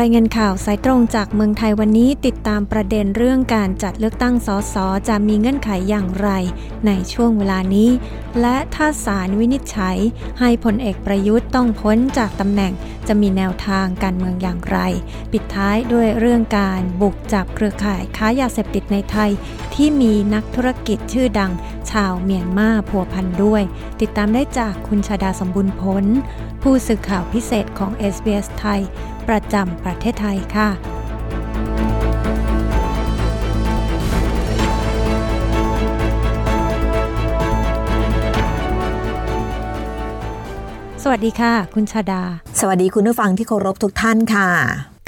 รายงานข่าวสายตรงจากเมืองไทยวันนี้ติดตามประเด็นเรื่องการจัดเลือกตั้งสสจะมีเงื่อนไขอย่างไร ในช่วงเวลานี้ และถ้าศาลวินิจฉัย ให้พลเอกประยุทธ์ต้องพ้นจากตำแหน่งจะมีแนวทางการเมืองอย่างไร ปิดท้ายด้วยเรื่องการบุกจับเครือข่ายค้ายาเสพติดในไทย ที่มีนักธุรกิจชื่อดัง ชาวเมียนมาพัวพันด้วย ติดตามได้จากคุณชาดาสมบุญพ้นผู้สื่อข่าวพิเศษของ SBS ไทย ประจำประเทศไทยค่ะสวัสดีค่ะ คุณชาดา สวัสดีคุณผู้ฟังที่เคารพทุกท่านค่ะ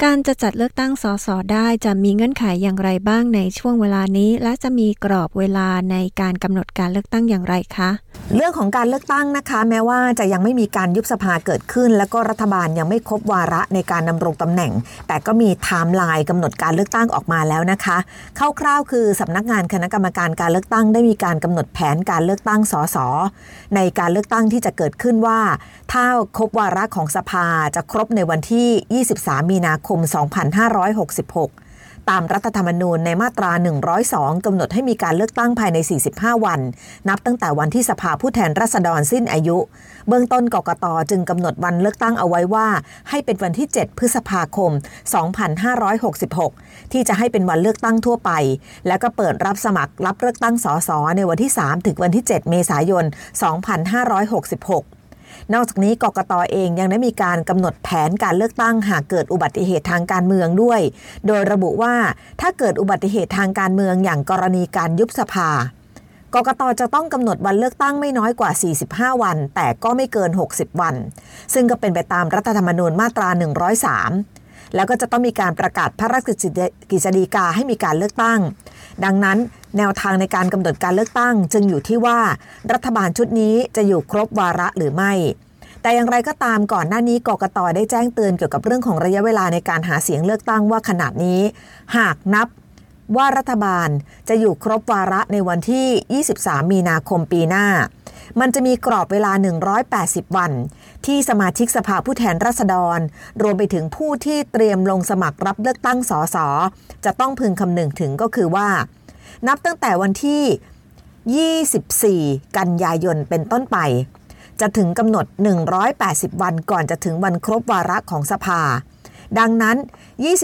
การจะจัดเลือกตั้งสสได้จะมีเงื่อนไขอย่างไรบ้างในช่วงเวลานี้ และจะมีกรอบเวลาในการกำหนดการเลือกตั้งอย่างไรคะ เรื่องของการเลือกตั้งนะคะ แม้ว่าจะยังไม่มีการยุบสภาเกิดขึ้น แล้วก็รัฐบาลยังไม่ครบวาระในการดำรงตำแหน่ง แต่ก็มีไทม์ไลน์กำหนดการเลือกตั้งออกมาแล้วนะคะคร่าวๆคือสำนักงานคณะกรรมการการเลือกตั้งได้มีการกำหนดแผนการเลือกตั้งสสในการเลือกตั้งที่จะเกิดขึ้นว่า ถ้าครบวาระของสภาจะครบในวันที่ 23 มีนาคม 2566 ตามรัฐธรรมนูญในมาตรา 102 กำหนดให้มีการเลือกตั้งภายใน 45 วัน นับตั้งแต่วันที่สภาผู้แทนราษฎรสิ้นอายุ เบื้องต้นกกตจึงกำหนดวันเลือกตั้งเอาไว้ว่า ให้เป็นวันที่ 7 พฤษภาคม 2566 ที่จะให้เป็นวันเลือกตั้งทั่วไป แล้วก็เปิดรับสมัครรับเลือกตั้งสสในวันที่ 3 ถึงวันที่ 7 เมษายน 2566 นอกจากนี้กกตอเองยังได้มีการกำหนดแผนการเลือกตั้งหากเกิดอุบัติเหตุทางการเมืองด้วย โดยระบุว่าถ้าเกิดอุบัติเหตุทางการเมืองอย่างกรณีการยุบสภากกตจะต้องกำหนดวันเลือกตั้งไม่น้อยกว่า 45 วัน แต่ก็ไม่เกิน 60 วัน ซึ่งก็เป็นไปตามรัฐธรรมนูญมาตรา 103 แล้วก็จะต้องมีการประกาศพระราชกิจฎีกาให้มีการเลือกตั้ง ดังนั้นแนวทางในการกำหนดการเลือกตั้ง จึงอยู่ที่ว่ารัฐบาลชุดนี้จะอยู่ครบวาระหรือไม่ แต่อย่างไรก็ตามก่อนหน้านี้กกตได้แจ้งเตือนเกี่ยวกับเรื่องของระยะเวลาในการหาเสียงเลือกตั้งว่าขนาดนี้ หากนับว่ารัฐบาลจะอยู่ครบวาระในวันที่ 23 มีนาคมปีหน้า มันจะมีกรอบเวลา 180 วัน ที่สมาชิกสภาผู้แทนราษฎร รวมไปถึงผู้ที่เตรียมลงสมัครรับเลือกตั้งสสจะต้องพึงคำนึงถึงก็คือว่า นับตั้งแต่วันที่ 24 กันยายนเป็นต้นไป จะถึงกำหนด 180 วันก่อนจะถึงวันครบวาระของสภา ดังนั้น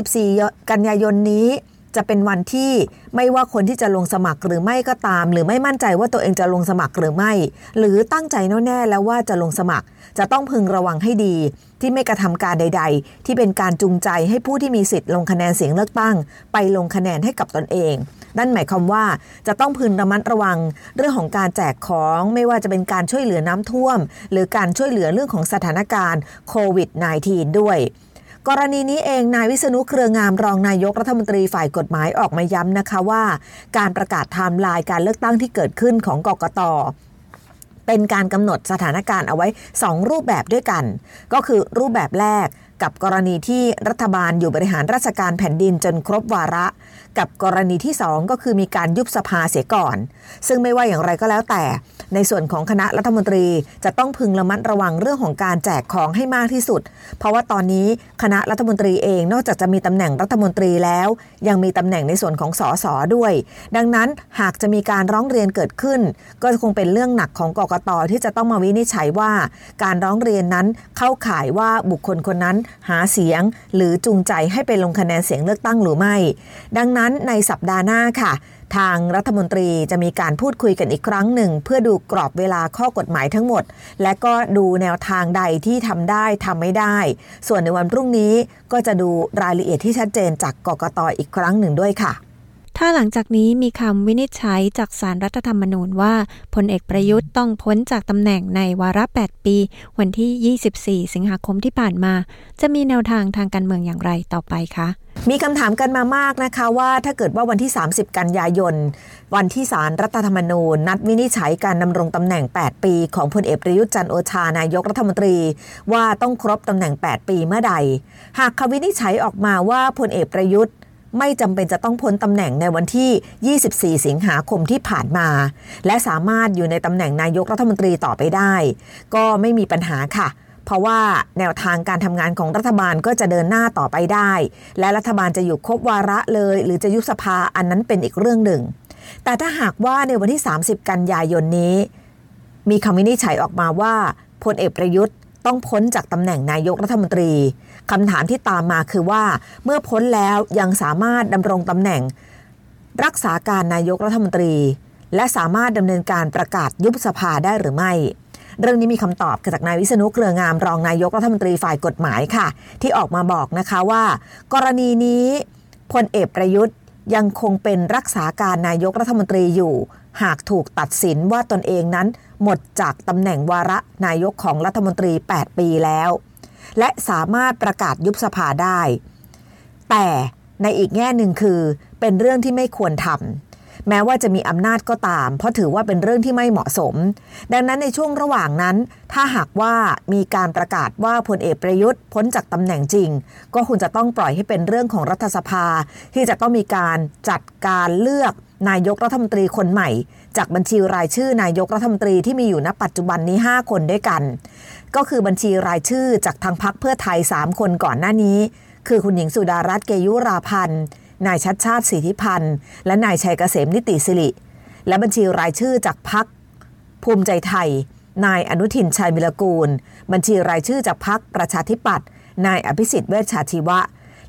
24 กันยายนนี้ จะเป็นวันที่ไม่ว่าคนที่จะลงสมัครหรือไม่ก็ตาม หรือไม่มั่นใจว่าตัวเองจะลงสมัครหรือไม่ หรือตั้งใจแน่ๆแล้วว่าจะลงสมัคร จะต้องพึงระวังให้ดี ที่ไม่กระทำการใด ๆ ที่เป็นการจูงใจให้ผู้ที่มีสิทธิ์ลงคะแนนเสียงเลือกตั้ง ไปลงคะแนนให้กับตนเองนั่นหมายความว่าจะต้องพึงระมัดระวังเรื่องของการแจกของไม่ว่าจะเป็นการช่วยเหลือน้ำท่วม หรือการช่วยเหลือเรื่องของสถานการณ์โควิด -19 ด้วย กรณีนี้เองนายวิษณุเครืองามรองนายกรัฐมนตรีฝ่ายกฎหมายออกมาย้ำนะคะว่า การประกาศไทม์ไลน์การเลือกตั้งที่เกิดขึ้นของกกตเป็นการกำหนดสถานการณ์เอาไว้ 2 รูปแบบด้วยกัน ก็คือรูปแบบแรก กับกรณีที่รัฐบาลอยู่บริหารราชการแผ่นดินจนครบวาระ กับกรณีที่ 2 ก็คือมีการยุบสภาเสียก่อน ซึ่งไม่ว่าอย่างไรก็แล้วแต่ ในส่วนของคณะรัฐมนตรีจะต้องพึงระมัดระวังเรื่องของการแจกของให้มากที่สุด เพราะว่าตอนนี้คณะรัฐมนตรีเองนอกจากจะมีตำแหน่งรัฐมนตรีแล้ว ยังมีตำแหน่งในส่วนของสสด้วย ดังนั้นหากจะมีการร้องเรียนเกิดขึ้น ก็คงเป็นเรื่องหนักของกกตที่จะต้องมาวินิจฉัยว่า การร้องเรียนนั้นเข้าข่ายว่าบุคคลคนนั้นหาเสียง หรือจูงใจให้ไปลงคะแนนเสียงเลือกตั้งหรือไม่ ดังนั้นในสัปดาห์หน้าค่ะ ทางรัฐมนตรีจะมีการพูดคุยกันอีกครั้งหนึ่ง เพื่อดูกรอบเวลาข้อกฎหมายทั้งหมด และก็ดูแนวทางใดที่ทำได้ทำไม่ได้ ส่วนในวันพรุ่งนี้ก็จะดูรายละเอียดที่ชัดเจนจากกกตออีกครั้งหนึ่งด้วยค่ะ ถ้าหลังจากนี้มีคำวินิจฉัยจากสารรัฐธรรมนูญว่าพลเอกประยุทธ์ต้องพ้นจากตำแหน่งในวาระ 8 ปี วันที่ 24 สิงหาคมที่ผ่านมา จะมีแนวทางทางการเมืองอย่างไรต่อไปคะมีคำถามกันมามากนะคะว่าถ้าเกิดว่าวันที่ 30 กันยายน วันที่สารรัฐธรรมนูญ นัดวินิจฉัยการดำรงตำแหน่ง 8 ปีของพลเอกประยุทธ์จันโอชานายกรัฐมนตรี ว่าต้องครบตำแหน่ง 8 ปีเมื่อใด หากคำวินิจฉัยออกมาว่าพลเอกประยุทธ์ ไม่จำเป็นจะต้องพ้นตำแหน่งในวันที่ 24 สิงหาคมที่ผ่านมา และสามารถอยู่ในตำแหน่งนายกรัฐมนตรีต่อไปได้ ก็ไม่มีปัญหาค่ะ เพราะว่าแนวทางการทำงานของรัฐบาลก็จะเดินหน้าต่อไปได้ และรัฐบาลจะอยู่ครบวาระเลย หรือจะยุบสภาอันนั้นเป็นอีกเรื่องหนึ่ง แต่ถ้าหากว่าในวันที่ 30 กันยายนนี้ มีคำวินิจฉัยออกมาว่าพลเอกประยุทธ์ ต้องพ้นจากตำแหน่งนายกรัฐมนตรีคำถามที่ตามมาคือว่าเมื่อพ้นแล้วยังสามารถดำรงตำแหน่ง รักษาการนายกรัฐมนตรี และสามารถดำเนินการประกาศยุบสภาได้หรือไม่ เรื่องนี้มีคำตอบจากนายวิษณุเครืองามรองนายกรัฐมนตรีฝ่ายกฎหมายค่ะ ที่ออกมาบอกนะคะว่า กรณีนี้พลเอกประยุทธ์ยังคงเป็นรักษาการนายกรัฐมนตรีอยู่ หากถูกตัดสินว่าตนเองนั้น หมดจากตำแหน่งวาระนายกของรัฐมนตรี 8 ปีแล้ว และสามารถประกาศยุบสภาได้ แต่ในอีกแง่หนึ่งคือเป็นเรื่องที่ไม่ควรทำแม้ว่าจะมีอำนาจก็ตาม เพราะถือว่าเป็นเรื่องที่ไม่เหมาะสม ดังนั้นในช่วงระหว่างนั้น ถ้าหากว่ามีการประกาศว่าพลเอกประยุทธ์พ้นจากตำแหน่งจริง ก็ควรจะต้องปล่อยให้เป็นเรื่องของรัฐสภา ที่จะต้องมีการจัดการเลือกนายกรัฐมนตรีคนใหม่ จากบัญชีรายชื่อนายกรัฐมนตรีที่มีอยู่ณปัจจุบันนี้ 5 คนด้วยกัน ก็คือบัญชีรายชื่อจากทางพักเพื่อไทย 3 คนก่อนหน้านี้ คือคุณหญิงสุดารัตน์เกยุราพันธ์นายชัดชาติสิทธิพันธ์ และนายชัยเกษมนิติสิริ และบัญชีรายชื่อจากพักภูมิใจไทย นายอนุทินชัยมิลกูล บัญชีรายชื่อจากพักประชาธิปัตย์นายอภิสิทธิ์เวชชาชีวะ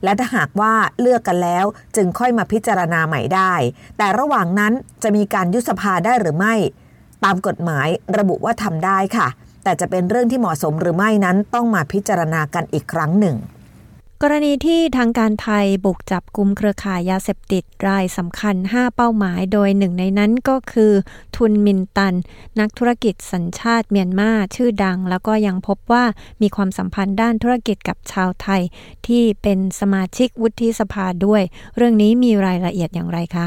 และถ้าหากว่าเลือกกันแล้วจึงค่อยมาพิจารณาใหม่ได้ แต่ระหว่างนั้นจะมีการยุบสภาได้หรือไม่ ตามกฎหมายระบุว่าทำได้ค่ะ แต่จะเป็นเรื่องที่เหมาะสมหรือไม่นั้นต้องมาพิจารณากันอีกครั้งหนึ่ง กรณีที่ทางการไทยบุกจับกลุ่มเครือข่ายยาเสพติดรายสำคัญ 5 เป้าหมาย โดยหนึ่งในนั้นก็คือ ทุนมินตัน นักธุรกิจสัญชาติเมียนมาชื่อดัง แล้วก็ยังพบว่ามีความสัมพันธ์ด้านธุรกิจกับชาวไทย ที่เป็นสมาชิกวุฒิสภาด้วย เรื่องนี้มีรายละเอียดอย่างไรคะ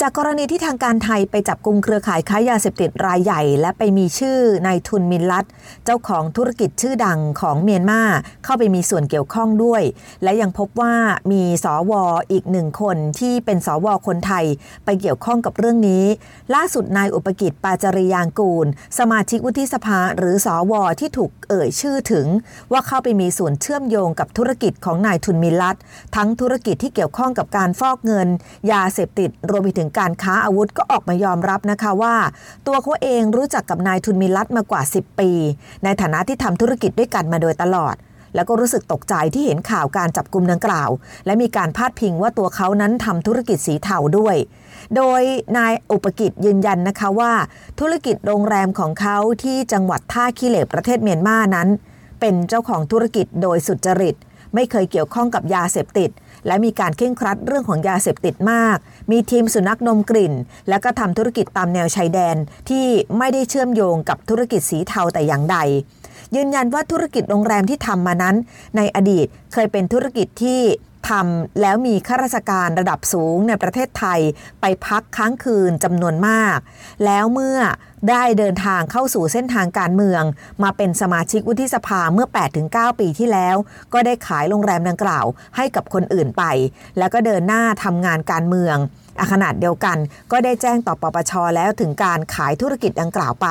จากกรณีที่ทางการไทยไปจับกลุ่มเครือข่ายค้ายาเสพติดรายใหญ่ และไปมีชื่อนายทุนมินลัดเจ้าของธุรกิจชื่อดังของเมียนมาเข้าไปมีส่วนเกี่ยวข้องด้วย และยังพบว่ามีสวออีกหนึ่งคนที่เป็นสวคนไทยไปเกี่ยวข้องกับเรื่องนี้ ล่าสุดนายอุปกิจปาจริยางกูล สมาชิกวุฒิสภาหรือสวที่ถูกเอ่ยชื่อถึง ว่าเข้าไปมีส่วนเชื่อมโยงกับธุรกิจของนายทุนมินลัดทั้งธุรกิจที่เกี่ยวข้องกับการฟอกเงิน ยาเสพติดรวมถึงการค้าอาวุธก็ออกมายอมรับนะคะว่า ตัวเขาเองรู้จักกับนายทุนมิลัดมากว่า 10 ปี ในฐานะที่ทำธุรกิจด้วยกันมาโดยตลอด แล้วก็รู้สึกตกใจที่เห็นข่าวการจับกลุ่มดังกล่าว และมีการพาดพิงว่าตัวเขานั้นทำธุรกิจสีเทาด้วย โดยนายอุปกิจยืนยันนะคะว่า ธุรกิจโรงแรมของเขาที่จังหวัดท่าขี้เหล็ประเทศเมียนมานั้น เป็นเจ้าของธุรกิจโดยสุจริต ไม่เคยเกี่ยวข้องกับยาเสพติด และมีการเคร่งครัดเรื่องของยาเสพติดมาก มีทีมสุนัขนมกลิ่น และก็ทำธุรกิจตามแนวชายแดนที่ไม่ได้เชื่อมโยงกับธุรกิจสีเทาแต่อย่างใด ยืนยันว่าธุรกิจโรงแรมที่ทำมานั้น ในอดีตเคยเป็นธุรกิจที่ ทำแล้วมีข้าราชการระดับสูงในประเทศไทยไปพักค้างคืนจำนวนมาก แล้วเมื่อได้เดินทางเข้าสู่เส้นทางการเมือง มาเป็นสมาชิกวุฒิสภาเมื่อ 8-9 ปีที่แล้ว ก็ได้ขายโรงแรมดังกล่าวให้กับคนอื่นไป แล้วก็เดินหน้าทำงานการเมือง ขนาดเดียวกัน ก็ได้แจ้งต่อปปชแล้วถึงการขายธุรกิจดังกล่าวไป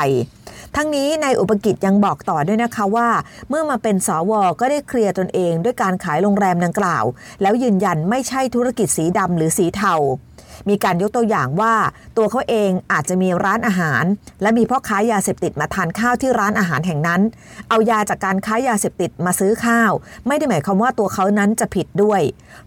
ทั้งนี้ในอุปกิจยังบอกต่อด้วยนะคะว่า เมื่อมาเป็นสวก็ได้เคลียร์ตนเองด้วยการขายโรงแรมดังกล่าว แล้วยืนยันไม่ใช่ธุรกิจสีดำหรือสีเทา มีการยกตัวอย่างว่า ตัวเขาเองอาจจะมีร้านอาหาร และมีพ่อค้ายาเสพติดมาทานข้าวที่ร้านอาหารแห่งนั้น เอายาจากการค้ายาเสพติดมาซื้อข้าว ไม่ได้หมายความว่าตัวเขานั้นจะผิดด้วย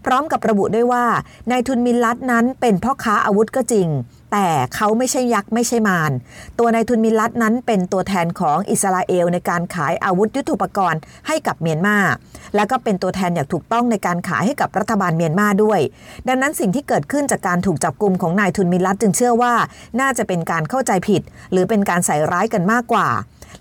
พร้อมกับระบุด้วยว่านายทุนมินลัดนั้นเป็นพ่อค้าอาวุธก็จริง แต่เขาไม่ใช่ยักษ์ไม่ใช่มาร ตัวนายทุนมินลัดนั้นเป็นตัวแทนของอิสราเอลในการขายอาวุธยุทโธปกรณ์ให้กับเมียนมา และก็เป็นตัวแทนอย่างถูกต้องในการขายให้กับรัฐบาลเมียนมาด้วย ดังนั้นสิ่งที่เกิดขึ้นจากการถูกจับกลุ่มของนายทุนมินลัดจึงเชื่อว่า น่าจะเป็นการเข้าใจผิด หรือเป็นการใส่ร้ายกันมากกว่า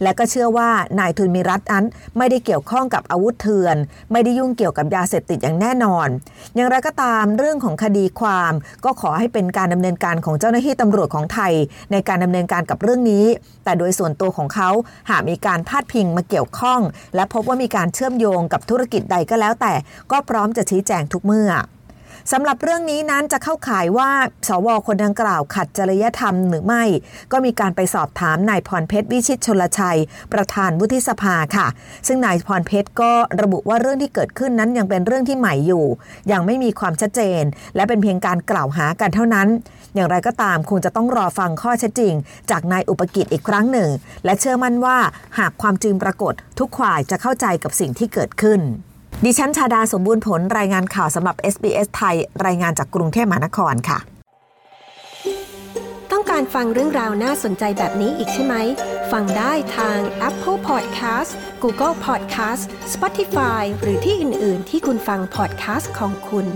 และก็เชื่อว่านายทุนมิรัตนั้นไม่ได้เกี่ยวข้องกับอาวุธเถื่อน ไม่ได้ยุ่งเกี่ยวกับยาเสพติดอย่างแน่นอน อย่างไรก็ตามเรื่องของคดีความ ก็ขอให้เป็นการดำเนินการของเจ้าหน้าที่ตำรวจของไทย ในการดำเนินการกับเรื่องนี้ แต่โดยส่วนตัวของเขาหากมีการพาดพิงมาเกี่ยวข้อง และพบว่ามีการเชื่อมโยงกับธุรกิจใดก็แล้วแต่ ก็พร้อมจะชี้แจงทุกเมื่อ สำหรับเรื่องนี้นั้นจะเข้าข่ายว่าสวคนดังกล่าวขัดจริยธรรมหรือไม่ ก็มีการไปสอบถามนายพรเพชรวิชิตชลชัย ประธานวุฒิสภาค่ะ ซึ่งนายพรเพชรก็ระบุว่าเรื่องที่เกิดขึ้นนั้นยังเป็นเรื่องที่ใหม่อยู่ ยังไม่มีความชัดเจน และเป็นเพียงการกล่าวหากันเท่านั้น อย่างไรก็ตามคงจะต้องรอฟังข้อเท็จจริง จากนายอุปกิจอีกครั้งหนึ่ง และเชื่อมั่นว่าหากความจริงปรากฏ ทุกฝ่ายจะเข้าใจกับสิ่งที่เกิดขึ้น ดิฉันชาดาสมบูรณ์ผลรายงานข่าวสำหรับ SBS ไทย รายงานจากกรุงเทพมหานครค่ะ ต้องการฟังเรื่องราวน่าสนใจแบบนี้อีกใช่ไหม ฟังได้ทาง Apple Podcast Google Podcast Spotify หรือที่อื่น ๆ ที่คุณฟัง podcast ของคุณ